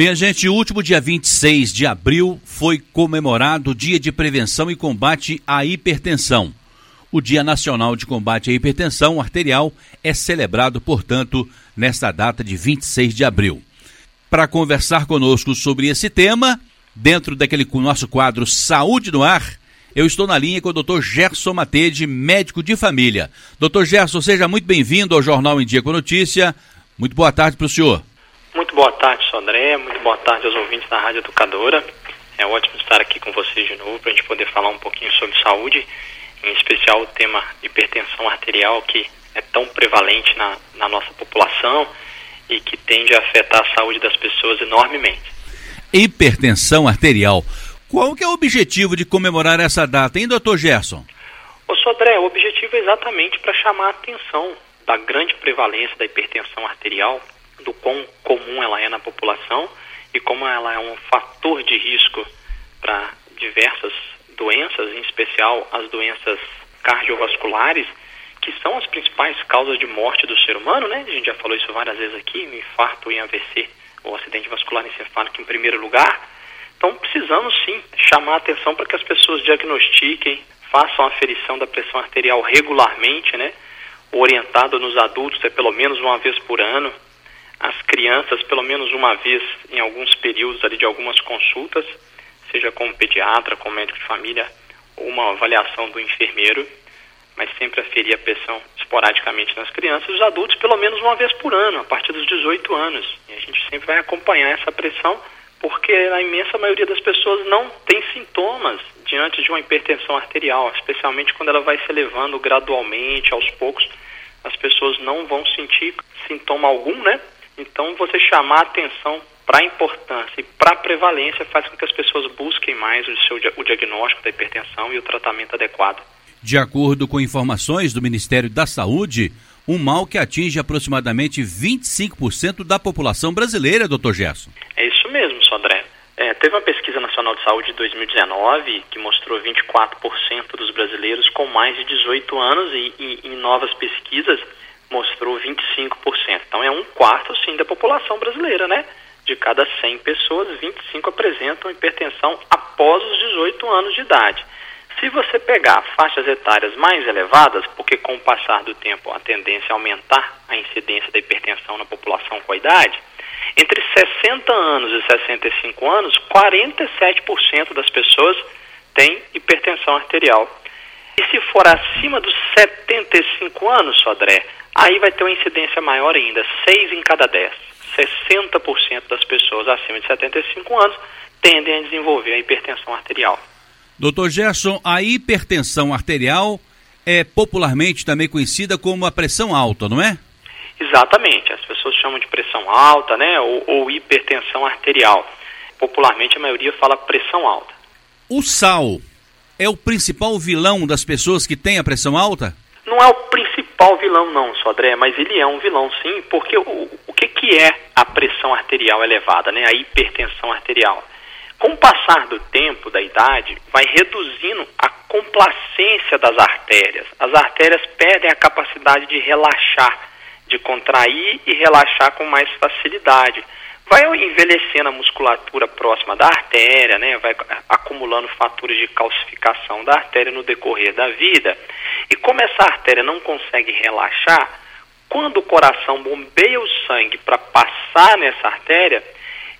Minha gente, o último dia 26 de abril foi comemorado o Dia de Prevenção e Combate à Hipertensão. O Dia Nacional de Combate à Hipertensão Arterial é celebrado, portanto, nesta data de 26 de abril. Para conversar conosco sobre esse tema, dentro daquele nosso quadro Saúde no Ar, eu estou na linha com o Dr. Gerson Matede, médico de família. Dr. Gerson, seja muito bem-vindo ao Jornal em Dia com Notícia. Muito boa tarde para o senhor. Muito boa tarde, Sodré. Muito boa tarde aos ouvintes da Rádio Educadora. É ótimo estar aqui com vocês de novo para a gente poder falar um pouquinho sobre saúde, em especial o tema hipertensão arterial, que é tão prevalente na, na nossa população e que tende a afetar a saúde das pessoas enormemente. Hipertensão arterial. Qual que é o objetivo de comemorar essa data, hein, doutor Gerson? Ô Sodré, o objetivo é exatamente para chamar a atenção da grande prevalência da hipertensão arterial do quão comum ela é na população e como ela é um fator de risco para diversas doenças, em especial as doenças cardiovasculares, que são as principais causas de morte do ser humano, né? A gente já falou isso várias vezes aqui, infarto em AVC, ou acidente vascular encefálico em primeiro lugar. Então precisamos sim chamar a atenção para que as pessoas diagnostiquem, façam a aferição da pressão arterial regularmente, né? Orientado nos adultos é pelo menos uma vez por ano, as crianças pelo menos uma vez em alguns períodos ali de algumas consultas, seja com pediatra, com médico de família, ou uma avaliação do enfermeiro, mas sempre aferir a pressão esporadicamente nas crianças, os adultos pelo menos uma vez por ano, a partir dos 18 anos. E a gente sempre vai acompanhar essa pressão, porque a imensa maioria das pessoas não tem sintomas diante de uma hipertensão arterial, especialmente quando ela vai se elevando gradualmente, aos poucos, as pessoas não vão sentir sintoma algum, né? Então, você chamar atenção para a importância e para a prevalência faz com que as pessoas busquem mais o, seu, o diagnóstico da hipertensão e o tratamento adequado. De acordo com informações do Ministério da Saúde, um mal que atinge aproximadamente 25% da população brasileira, doutor Gerson. É isso mesmo, Sodré. É, teve uma pesquisa nacional de saúde de 2019 que mostrou 24% dos brasileiros com mais de 18 anos e, e em novas pesquisas mostrou 25%. Então é um quarto, sim, da população brasileira, né? De cada 100 pessoas, 25 apresentam hipertensão após os 18 anos de idade. Se você pegar faixas etárias mais elevadas, porque com o passar do tempo a tendência é aumentar a incidência da hipertensão na população com a idade, entre 60 anos e 65 anos, 47% das pessoas têm hipertensão arterial. E se for acima dos 75 anos, Sodré, aí vai ter uma incidência maior ainda, 6 em cada 10. 60% das pessoas acima de 75 anos tendem a desenvolver a hipertensão arterial. Doutor Gerson, a hipertensão arterial é popularmente também conhecida como a pressão alta, não é? Exatamente, as pessoas chamam de pressão alta, né, ou, ou hipertensão arterial. Popularmente a maioria fala pressão alta. O sal é o principal vilão das pessoas que têm a pressão alta? Não é o principal vilão não, Sodré, mas ele é um vilão sim, porque o, o que, que é a pressão arterial elevada, né, a hipertensão arterial? Com o passar do tempo, da idade, vai reduzindo a complacência das artérias. As artérias perdem a capacidade de relaxar, de contrair e relaxar com mais facilidade. Vai envelhecendo a musculatura próxima da artéria, né? vai acumulando fatores de calcificação da artéria no decorrer da vida. E como essa artéria não consegue relaxar, quando o coração bombeia o sangue para passar nessa artéria,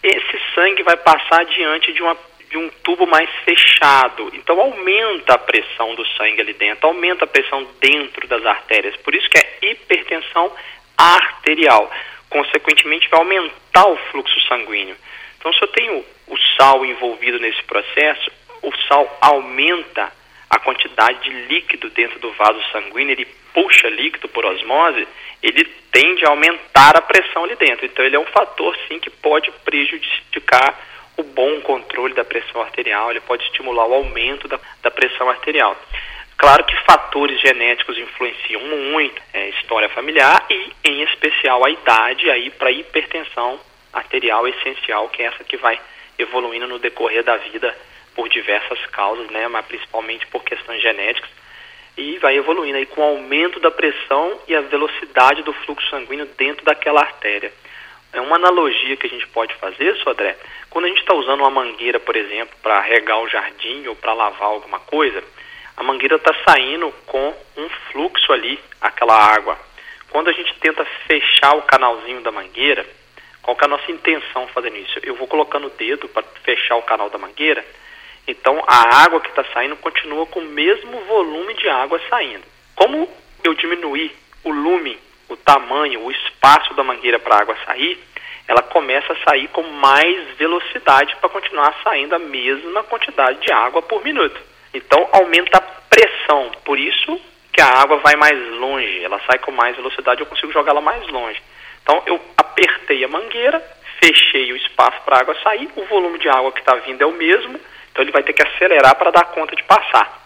esse sangue vai passar diante de, uma, de um tubo mais fechado. Então aumenta a pressão do sangue ali dentro, aumenta a pressão dentro das artérias. Por isso que é hipertensão arterial. Consequentemente, vai aumentar o fluxo sanguíneo. Então, se eu tenho o sal envolvido nesse processo, o sal aumenta a quantidade de líquido dentro do vaso sanguíneo, ele puxa líquido por osmose, ele tende a aumentar a pressão ali dentro. Então, ele é um fator, sim, que pode prejudicar o bom controle da pressão arterial, ele pode estimular o aumento da, da pressão arterial. Claro que fatores genéticos influenciam muito, é, história familiar e, em especial, a idade aí para hipertensão arterial essencial, que é essa que vai evoluindo no decorrer da vida por diversas causas, né, mas principalmente por questões genéticas e vai evoluindo aí com o aumento da pressão e a velocidade do fluxo sanguíneo dentro daquela artéria. É uma analogia que a gente pode fazer, Sodré, quando a gente está usando uma mangueira, por exemplo, para regar o jardim ou para lavar alguma coisa, a mangueira está saindo com um fluxo ali, aquela água. Quando a gente tenta fechar o canalzinho da mangueira, qual é a nossa intenção fazendo isso? Eu vou colocando o dedo para fechar o canal da mangueira, então a água que está saindo continua com o mesmo volume de água saindo. Como eu diminuir o lume, o tamanho, o espaço da mangueira para a água sair, ela começa a sair com mais velocidade para continuar saindo a mesma quantidade de água por minuto. Então aumenta a pressão, por isso que a água vai mais longe, ela sai com mais velocidade, eu consigo jogar ela mais longe. Então eu apertei a mangueira, fechei o espaço para a água sair, o volume de água que está vindo é o mesmo, então ele vai ter que acelerar para dar conta de passar.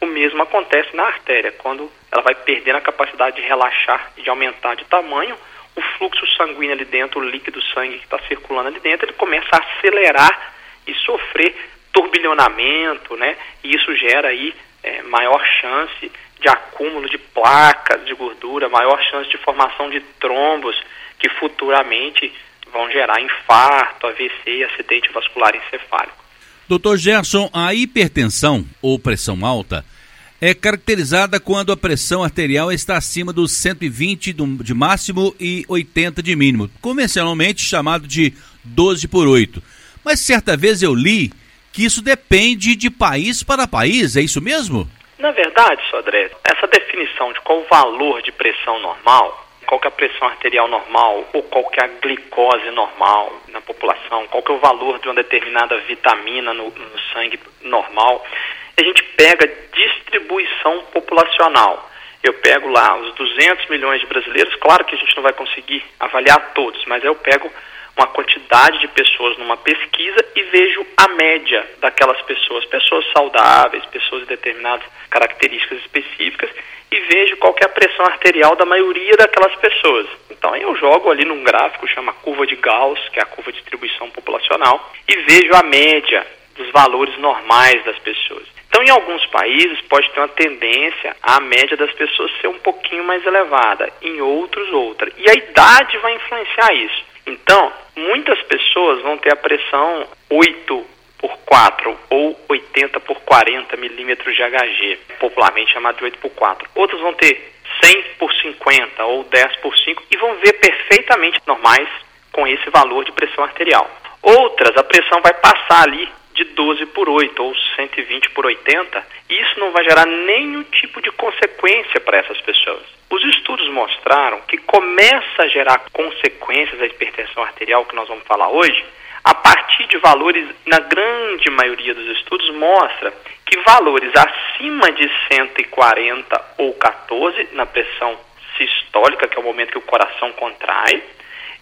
O mesmo acontece na artéria, quando ela vai perdendo a capacidade de relaxar e de aumentar de tamanho, o fluxo sanguíneo ali dentro, o líquido sangue que está circulando ali dentro, ele começa a acelerar e sofrer turbilhonamento, né? E isso gera aí é, maior chance de acúmulo de placas de gordura, maior chance de formação de trombos que futuramente vão gerar infarto, AVC e acidente vascular encefálico. Doutor Gerson, a hipertensão ou pressão alta é caracterizada quando a pressão arterial está acima dos 120 de máximo e 80 de mínimo, convencionalmente chamado de 12 por 8. Mas certa vez eu li que isso depende de país para país, é isso mesmo? Na verdade, Sodré, essa definição de qual o valor de pressão normal, qual que é a pressão arterial normal ou qual que é a glicose normal na população, qual que é o valor de uma determinada vitamina no, no sangue normal, a gente pega distribuição populacional. Eu pego lá os 200 milhões de brasileiros, claro que a gente não vai conseguir avaliar todos, mas eu pego uma quantidade de pessoas numa pesquisa e vejo a média daquelas pessoas, pessoas saudáveis, pessoas de determinadas características específicas, e vejo qual é a pressão arterial da maioria daquelas pessoas. Então eu jogo ali num gráfico, chama curva de Gauss, que é a curva de distribuição populacional, e vejo a média dos valores normais das pessoas. Então, em alguns países, pode ter uma tendência a média das pessoas ser um pouquinho mais elevada, em outros, outra. E a idade vai influenciar isso. Então, muitas pessoas vão ter a pressão 8 por 4 ou 80 por 40 milímetros de Hg, popularmente chamado de 8 por 4. Outros vão ter 100 por 50 ou 10 por 5 e vão ver perfeitamente normais com esse valor de pressão arterial. Outras, a pressão vai passar ali de 12 por 8 ou 120 por 80, e isso não vai gerar nenhum tipo de consequência para essas pessoas. Os estudos mostraram que começa a gerar consequências da hipertensão arterial, que nós vamos falar hoje, a partir de valores, na grande maioria dos estudos, mostra que valores acima de 140 ou 14 na pressão sistólica, que é o momento que o coração contrai,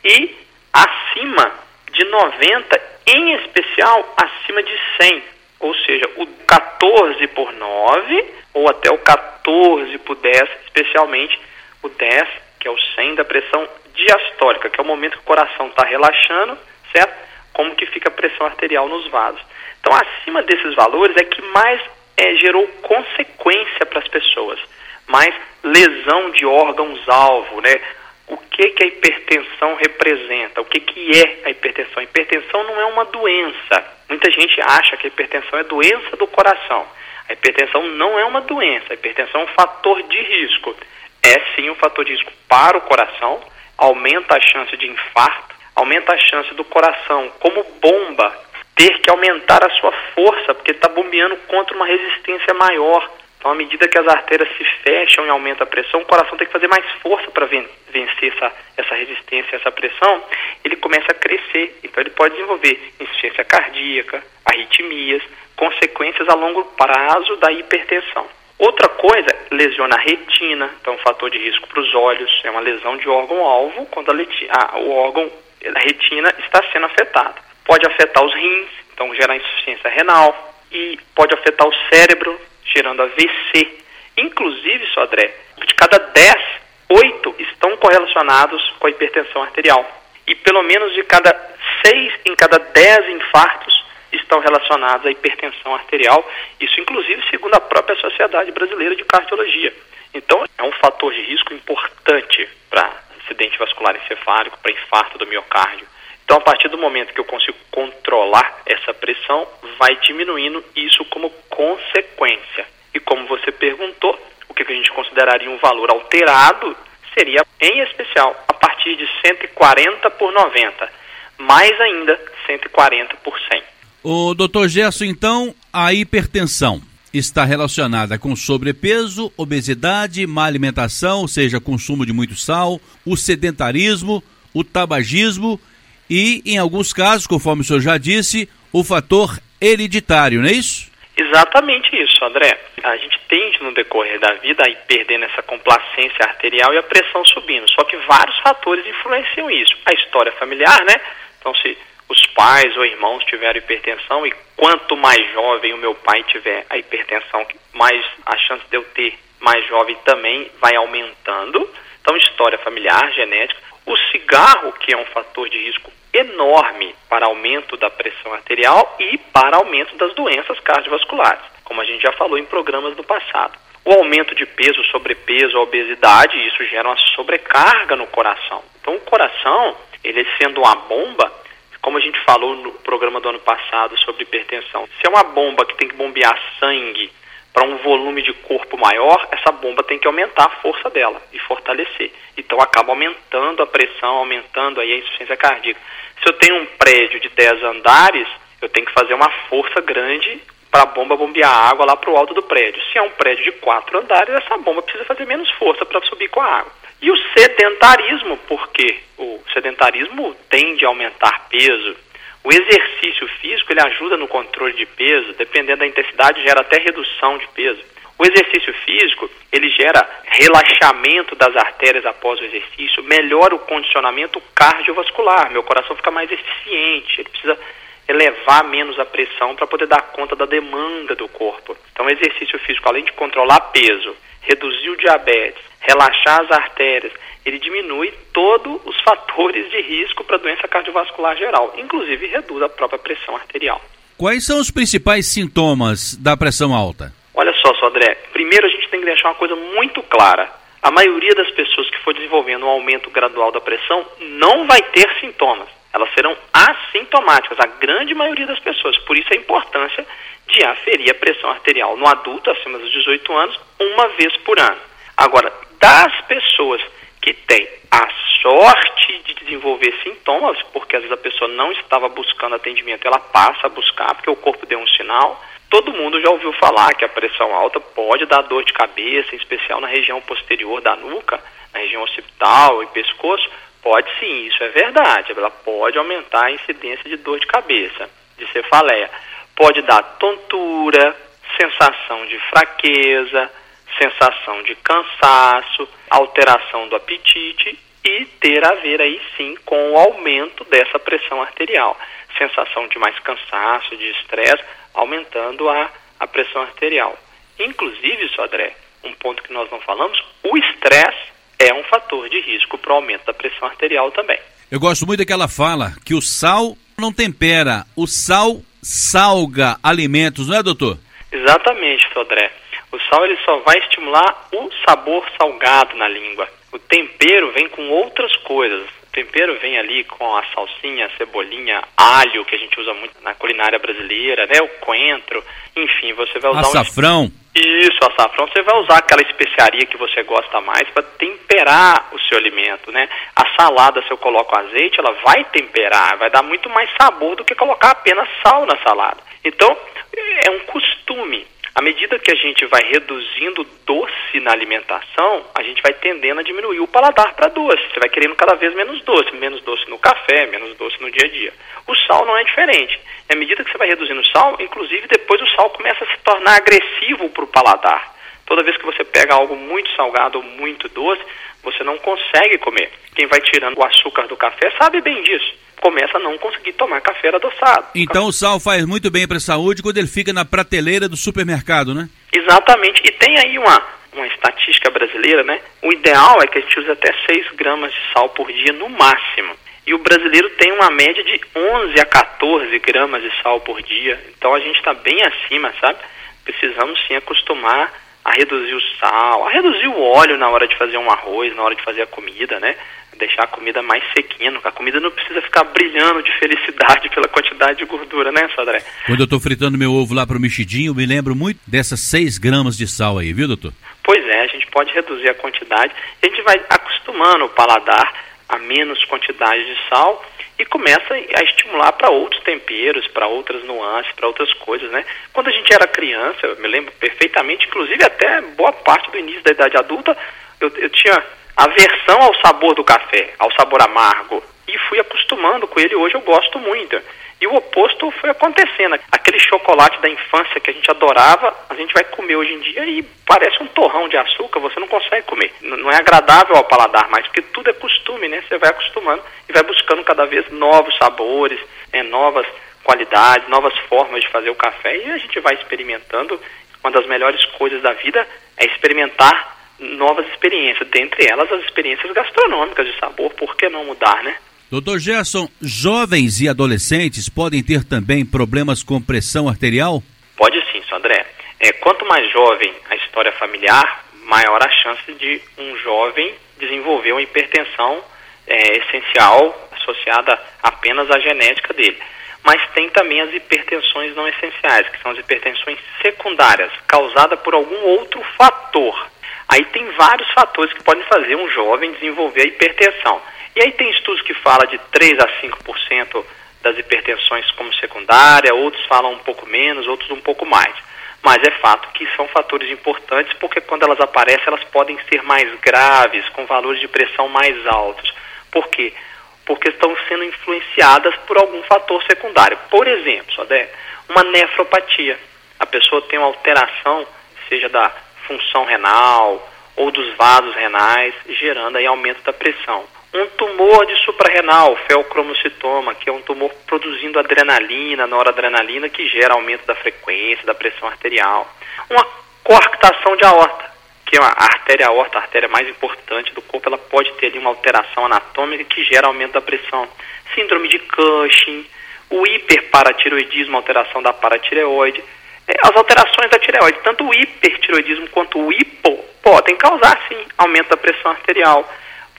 e acima de 90, em especial acima de 100, ou seja, o 14 por 9 ou até o 14 por 10, especialmente o 10, que é o 100 da pressão diastólica, que é o momento que o coração está relaxando, certo? Como que fica a pressão arterial nos vasos. Então, acima desses valores é que mais é, gerou consequência para as pessoas, mais lesão de órgãos-alvo, né? O que, que a hipertensão representa, o que, que é a hipertensão. A hipertensão não é uma doença. Muita gente acha que a hipertensão é doença do coração. A hipertensão não é uma doença, a hipertensão é um fator de risco. É sim um fator de risco para o coração, aumenta a chance de infarto, aumenta a chance do coração, como bomba, ter que aumentar a sua força, porque está bombeando contra uma resistência maior. Então, à medida que as artérias se fecham e aumenta a pressão, o coração tem que fazer mais força para vencer essa, essa resistência, essa pressão. Ele começa a crescer. Então, ele pode desenvolver insuficiência cardíaca, arritmias, consequências a longo prazo da hipertensão. Outra coisa, lesiona a retina, então, um fator de risco para os olhos. É uma lesão de órgão-alvo quando a, a, o órgão, a retina, está sendo afetado. Pode afetar os rins, então, gerar insuficiência renal. E pode afetar o cérebro, gerando AVC. Inclusive, Sodré, de cada 10, 8 estão correlacionados com a hipertensão arterial. E pelo menos de cada 6 em cada 10 infartos estão relacionados à hipertensão arterial. Isso, inclusive, segundo a própria Sociedade Brasileira de Cardiologia. Então, é um fator de risco importante para acidente vascular encefálico, para infarto do miocárdio. Então, a partir do momento que eu consigo controlar essa pressão, vai diminuindo isso como consequência. E como você perguntou, o que a gente consideraria um valor alterado seria, em especial, a partir de 140 por 90, mais ainda 140 por 100. O doutor Gerson, então, a hipertensão está relacionada com sobrepeso, obesidade, má alimentação, ou seja, consumo de muito sal, o sedentarismo, o tabagismo e, em alguns casos, conforme o senhor já disse, o fator hereditário, não é isso? Exatamente isso, André. A gente tende no decorrer da vida a ir perdendo essa complacência arterial e a pressão subindo. Só que vários fatores influenciam isso. A história familiar, né? Então, se os pais ou irmãos tiveram hipertensão e quanto mais jovem o meu pai tiver a hipertensão, mais a chance de eu ter mais jovem também vai aumentando. Então, história familiar, genética. O cigarro, que é um fator de risco enorme para aumento da pressão arterial e para aumento das doenças cardiovasculares, como a gente já falou em programas do passado. O aumento de peso, sobrepeso, obesidade, isso gera uma sobrecarga no coração. Então, o coração, ele sendo uma bomba, como a gente falou no programa do ano passado sobre hipertensão, se é uma bomba que tem que bombear sangue para um volume de corpo maior, essa bomba tem que aumentar a força dela e fortalecer. Então acaba aumentando a pressão, aumentando aí a insuficiência cardíaca. Se eu tenho um prédio de 10 andares, eu tenho que fazer uma força grande para a bomba bombear água lá para o alto do prédio. Se é um prédio de quatro andares, essa bomba precisa fazer menos força para subir com a água. E o sedentarismo, porque o sedentarismo tende a aumentar peso. O exercício físico ele ajuda no controle de peso, dependendo da intensidade, gera até redução de peso. O exercício físico, ele gera relaxamento das artérias após o exercício, melhora o condicionamento cardiovascular, meu coração fica mais eficiente, ele precisa elevar menos a pressão para poder dar conta da demanda do corpo. Então, o exercício físico, além de controlar peso, reduzir o diabetes, relaxar as artérias, ele diminui todos os fatores de risco para doença cardiovascular geral, inclusive reduz a própria pressão arterial. Quais são os principais sintomas da pressão alta? Olha só, André, primeiro a gente tem que deixar uma coisa muito clara. A maioria das pessoas que for desenvolvendo um aumento gradual da pressão não vai ter sintomas elas serão assintomáticas, a grande maioria das pessoas. Por isso a importância de aferir a pressão arterial no adulto acima dos 18 anos uma vez por ano. Agora, das pessoas que têm a sorte de desenvolver sintomas, porque às vezes a pessoa não estava buscando atendimento, ela passa a buscar porque o corpo deu um sinal. Todo mundo já ouviu falar que a pressão alta pode dar dor de cabeça, em especial na região posterior da nuca, na região occipital e pescoço, Pode sim, isso é verdade. Ela pode aumentar a incidência de dor de cabeça, de cefaleia. Pode dar tontura, sensação de fraqueza, sensação de cansaço, alteração do apetite e ter a ver aí sim com o aumento dessa pressão arterial. Sensação de mais cansaço, de estresse, aumentando a, a pressão arterial. Inclusive, Sodré, um ponto que nós não falamos, o estresse é um fator de risco para o aumento da pressão arterial também. Eu gosto muito daquela fala que o sal não tempera, o sal salga alimentos, não é, doutor? Exatamente, Sodré. O sal ele só vai estimular o sabor salgado na língua. O tempero vem com outras coisas. Tempero vem ali com a salsinha, a cebolinha, alho, que a gente usa muito na culinária brasileira, né? O coentro, enfim, você vai usar açafrão. Um... Isso, açafrão. Você vai usar aquela especiaria que você gosta mais para temperar o seu alimento, né? A salada, se eu coloco azeite, ela vai temperar, vai dar muito mais sabor do que colocar apenas sal na salada. Então, é um costume. À medida que a gente vai reduzindo doce na alimentação, a gente vai tendendo a diminuir o paladar para doce. Você vai querendo cada vez menos doce, menos doce no café, menos doce no dia a dia. O sal não é diferente. À medida que você vai reduzindo o sal, inclusive depois o sal começa a se tornar agressivo para o paladar. Toda vez que você pega algo muito salgado ou muito doce, você não consegue comer. Quem vai tirando o açúcar do café sabe bem disso começa a não conseguir tomar café adoçado. Então o sal faz muito bem para a saúde quando ele fica na prateleira do supermercado, né? Exatamente. E tem aí uma, uma estatística brasileira, né? O ideal é que a gente use até 6 gramas de sal por dia no máximo. E o brasileiro tem uma média de 11 a 14 gramas de sal por dia. Então a gente está bem acima, sabe? Precisamos sim acostumar a reduzir o sal, a reduzir o óleo na hora de fazer um arroz, na hora de fazer a comida, né? Deixar a comida mais sequinha. A comida não precisa ficar brilhando de felicidade pela quantidade de gordura, né, Sodré? Quando eu estou fritando meu ovo lá para o mexidinho, eu me lembro muito dessas 6 gramas de sal aí, viu, doutor? Pois é, a gente pode reduzir a quantidade a gente vai acostumando o paladar a menos quantidade de sal e começa a estimular para outros temperos, para outras nuances, para outras coisas, né? Quando a gente era criança, eu me lembro perfeitamente, inclusive até boa parte do início da idade adulta, eu, eu tinha aversão ao sabor do café, ao sabor amargo, e fui acostumando com ele, hoje eu gosto muito. E o oposto foi acontecendo. Aquele chocolate da infância que a gente adorava, a gente vai comer hoje em dia e parece um torrão de açúcar, você não consegue comer. Não é agradável ao paladar mais, porque tudo é costume, né? Você vai acostumando e vai buscando cada vez novos sabores, né? novas qualidades, novas formas de fazer o café e a gente vai experimentando. Uma das melhores coisas da vida é experimentar novas experiências, dentre elas as experiências gastronômicas de sabor, por que não mudar, né? Doutor Gerson, jovens e adolescentes podem ter também problemas com pressão arterial? Pode sim, seu André. É, quanto mais jovem a história familiar, maior a chance de um jovem desenvolver uma hipertensão é, essencial associada apenas à genética dele. Mas tem também as hipertensões não essenciais, que são as hipertensões secundárias, causadas por algum outro fator. Aí tem vários fatores que podem fazer um jovem desenvolver a hipertensão. E aí tem estudos que falam de 3 a 5% das hipertensões como secundária, outros falam um pouco menos, outros um pouco mais. Mas é fato que são fatores importantes porque quando elas aparecem elas podem ser mais graves, com valores de pressão mais altos. Por quê? Porque estão sendo influenciadas por algum fator secundário. Por exemplo, Sodé, uma nefropatia. A pessoa tem uma alteração, seja da função renal ou dos vasos renais, gerando aí aumento da pressão um tumor de suprarrenal, feocromocitoma, que é um tumor produzindo adrenalina, noradrenalina, que gera aumento da frequência, da pressão arterial. Uma coarctação de aorta, que é a artéria aorta, a artéria mais importante do corpo, ela pode ter ali uma alteração anatômica que gera aumento da pressão. Síndrome de Cushing, o hiperparatiroidismo, alteração da paratireoide. É, as alterações da tireoide, tanto o hipertiroidismo quanto o hipo, podem causar, sim, aumento da pressão arterial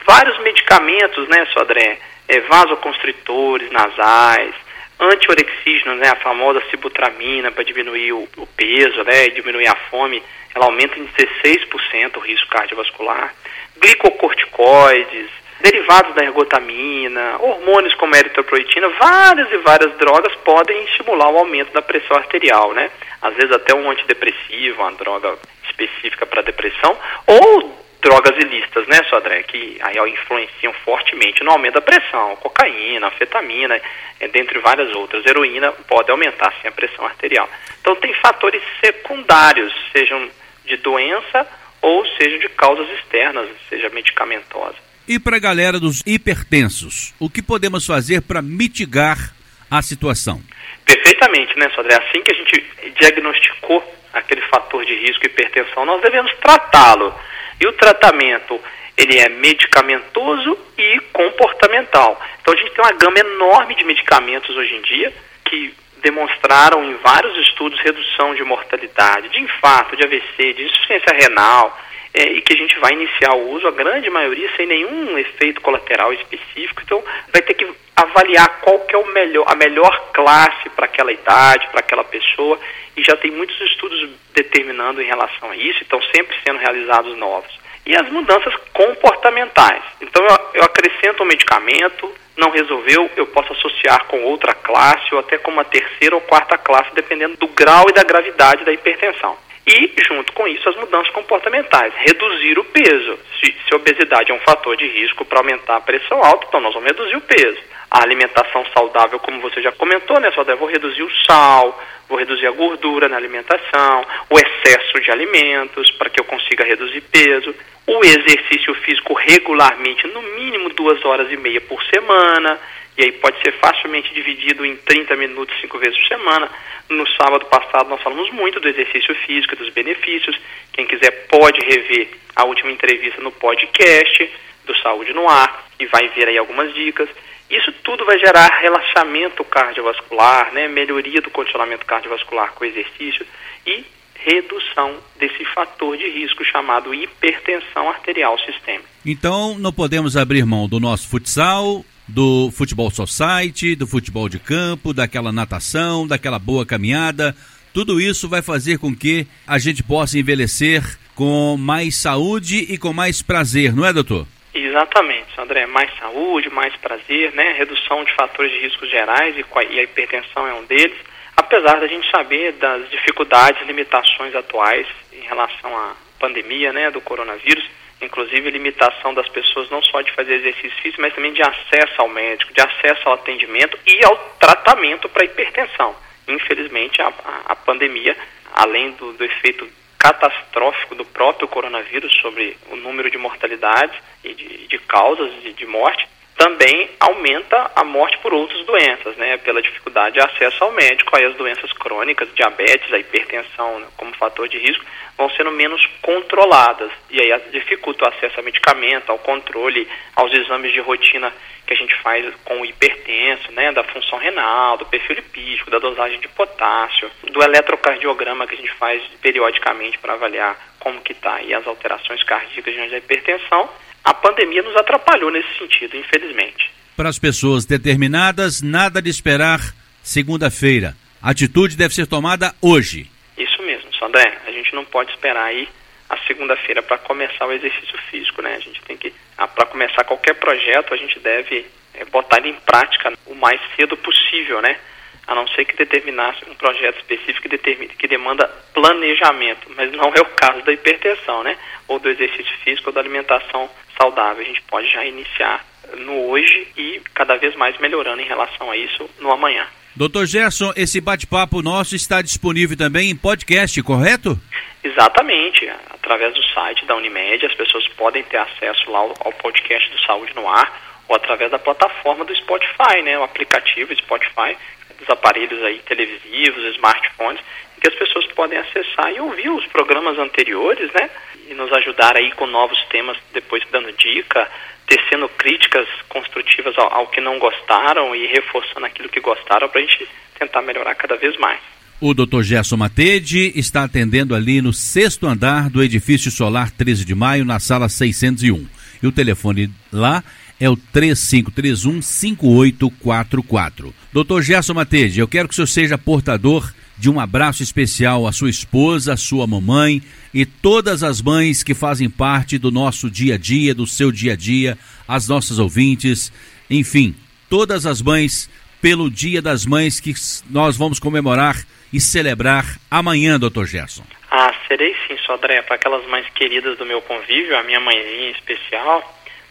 vários medicamentos, né, Sodré? É, vasoconstritores nasais, antiorexígenos, né, a famosa sibutramina para diminuir o, o, peso, né, e diminuir a fome, ela aumenta em 16% o risco cardiovascular. Glicocorticoides, derivados da ergotamina, hormônios como a eritropoetina, várias e várias drogas podem estimular o aumento da pressão arterial, né? Às vezes até um antidepressivo, uma droga específica para depressão, ou drogas ilícitas, né, Sodré, que aí influenciam fortemente no aumento da pressão, cocaína, anfetamina, é, dentre várias outras. Heroína pode aumentar sim a pressão arterial. Então tem fatores secundários, sejam de doença ou sejam de causas externas, seja medicamentosa. E para a galera dos hipertensos, o que podemos fazer para mitigar a situação? Perfeitamente, né, Sodré? Assim que a gente diagnosticou aquele fator de risco hipertensão, nós devemos tratá-lo e o tratamento, ele é medicamentoso e comportamental. Então a gente tem uma gama enorme de medicamentos hoje em dia que demonstraram em vários estudos redução de mortalidade, de infarto, de AVC, de insuficiência renal, é, e que a gente vai iniciar o uso, a grande maioria sem nenhum efeito colateral específico. Então, vai ter que avaliar qual que é o melhor, a melhor classe para aquela idade, para aquela pessoa, e já tem muitos estudos determinando em relação a isso, estão sempre sendo realizados novos. E as mudanças comportamentais. Então, eu, eu acrescento um medicamento, não resolveu, eu posso associar com outra classe ou até com uma terceira ou quarta classe, dependendo do grau e da gravidade da hipertensão. E, junto com isso, as mudanças comportamentais. Reduzir o peso. Se, se a obesidade é um fator de risco para aumentar a pressão alta, então nós vamos reduzir o peso. A alimentação saudável, como você já comentou, né, só vou reduzir o sal, vou reduzir a gordura na alimentação, o excesso de alimentos para que eu consiga reduzir peso, o exercício físico regularmente, no mínimo duas horas e meia por semana, e aí pode ser facilmente dividido em 30 minutos, cinco vezes por semana. No sábado passado nós falamos muito do exercício físico, dos benefícios. Quem quiser pode rever a última entrevista no podcast do Saúde no Ar e vai ver aí algumas dicas. Isso tudo vai gerar relaxamento cardiovascular, né, melhoria do condicionamento cardiovascular com exercício e redução desse fator de risco chamado hipertensão arterial sistêmica. Então, não podemos abrir mão do nosso futsal, do futebol society, do futebol de campo, daquela natação, daquela boa caminhada. Tudo isso vai fazer com que a gente possa envelhecer com mais saúde e com mais prazer, não é, doutor? Exatamente, André. Mais saúde, mais prazer, né? Redução de fatores de riscos gerais e a hipertensão é um deles. Apesar da gente saber das dificuldades limitações atuais em relação à pandemia, né, do coronavírus, inclusive limitação das pessoas não só de fazer exercício físico, mas também de acesso ao médico, de acesso ao atendimento e ao tratamento para hipertensão. Infelizmente, a, a, pandemia, além do, do efeito catastrófico do próprio coronavírus sobre o número de mortalidades e de, de causas de, de morte, também aumenta a morte por outras doenças, né, pela dificuldade de acesso ao médico, aí as doenças crônicas, diabetes, a hipertensão né, como fator de risco, vão sendo menos controladas, e aí dificulta o acesso a medicamento, ao controle, aos exames de rotina que a gente faz com o hipertenso, né, da função renal, do perfil lipídico, da dosagem de potássio, do eletrocardiograma que a gente faz periodicamente para avaliar como que está aí as alterações cardíacas diante da hipertensão, a pandemia nos atrapalhou nesse sentido, infelizmente. Para as pessoas determinadas, nada de esperar segunda-feira. A atitude deve ser tomada hoje. Isso mesmo, Sandré. A gente não pode esperar aí a segunda-feira para começar o exercício físico, né? A gente tem que, ah, para começar qualquer projeto, a gente deve é, botar ele em prática o mais cedo possível, né? A não ser que determinasse um projeto específico que, determine, que demanda planejamento, mas não é o caso da hipertensão, né? Ou do exercício físico ou da alimentação saudável. A gente pode já iniciar no hoje e cada vez mais melhorando em relação a isso no amanhã. Doutor Gerson, esse bate-papo nosso está disponível também em podcast, correto? Exatamente. Através do site da Unimed, as pessoas podem ter acesso lá ao podcast do Saúde no Ar ou através da plataforma do Spotify, né? O aplicativo Spotify, dos aparelhos aí televisivos, smartphones, que as pessoas podem acessar e ouvir os programas anteriores, né? E nos ajudar aí com novos temas, depois dando dica, tecendo críticas construtivas ao, ao que não gostaram e reforçando aquilo que gostaram para a gente tentar melhorar cada vez mais. O Dr. Gerson Matede está atendendo ali no sexto andar do edifício solar 13 de maio, na sala 601. E o telefone lá é o 3531-5844. Doutor Gerson Matede, eu quero que o senhor seja portador de um abraço especial à sua esposa, à sua mamãe e todas as mães que fazem parte do nosso dia a dia, do seu dia a dia, as nossas ouvintes, enfim, todas as mães pelo Dia das Mães que nós vamos comemorar e celebrar amanhã, doutor Gerson. Ah, serei sim, Sodré, para aquelas mães queridas do meu convívio, a minha mãezinha especial,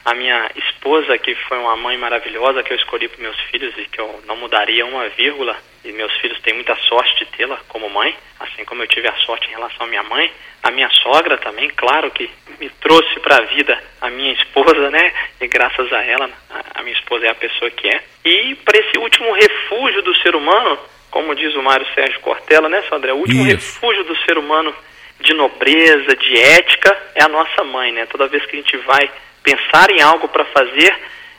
a minha esposa, que foi uma mãe maravilhosa que eu escolhi para meus filhos e que eu não mudaria uma vírgula, e meus filhos têm muita sorte de tê-la como mãe, assim como eu tive a sorte em relação à minha mãe. A minha sogra também, claro que me trouxe para a vida a minha esposa, né? E graças a ela, a minha esposa é a pessoa que é. E para esse último refúgio do ser humano, como diz o Mário Sérgio Cortella, né, Sandré? O último Isso. refúgio do ser humano de nobreza, de ética, é a nossa mãe, né? Toda vez que a gente vai pensar em algo para fazer,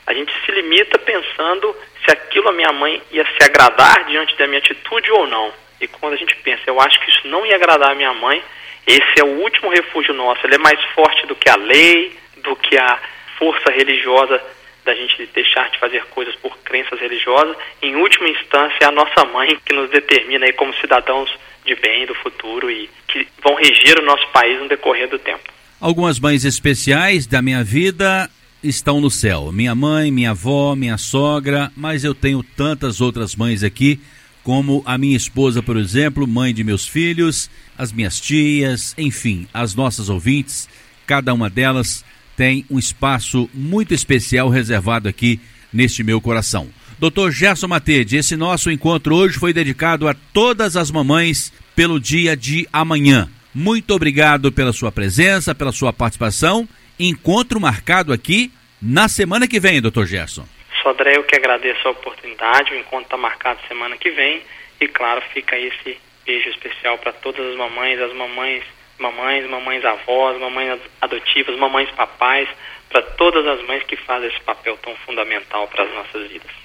a gente se limita pensando se aquilo a minha mãe ia se agradar diante da minha atitude ou não. E quando a gente pensa, eu acho que isso não ia agradar a minha mãe, esse é o último refúgio nosso. Ele é mais forte do que a lei, do que a força religiosa da gente deixar de fazer coisas por crenças religiosas. Em última instância, é a nossa mãe que nos determina aí como cidadãos de bem do futuro e que vão reger o nosso país no decorrer do tempo. Algumas mães especiais da minha vida estão no céu. Minha mãe, minha avó, minha sogra, mas eu tenho tantas outras mães aqui, como a minha esposa, por exemplo, mãe de meus filhos, as minhas tias, enfim, as nossas ouvintes, cada uma delas tem um espaço muito especial reservado aqui neste meu coração. Doutor Gerson Matede, esse nosso encontro hoje foi dedicado a todas as mamães pelo dia de amanhã. Muito obrigado pela sua presença, pela sua participação. Encontro marcado aqui na semana que vem, doutor Gerson. Sodré, eu que agradeço a oportunidade. O encontro está marcado semana que vem. E claro, fica esse beijo especial para todas as mamães, as mamães, mamães, mamães avós, mamães adotivas, mamães papais, para todas as mães que fazem esse papel tão fundamental para as nossas vidas.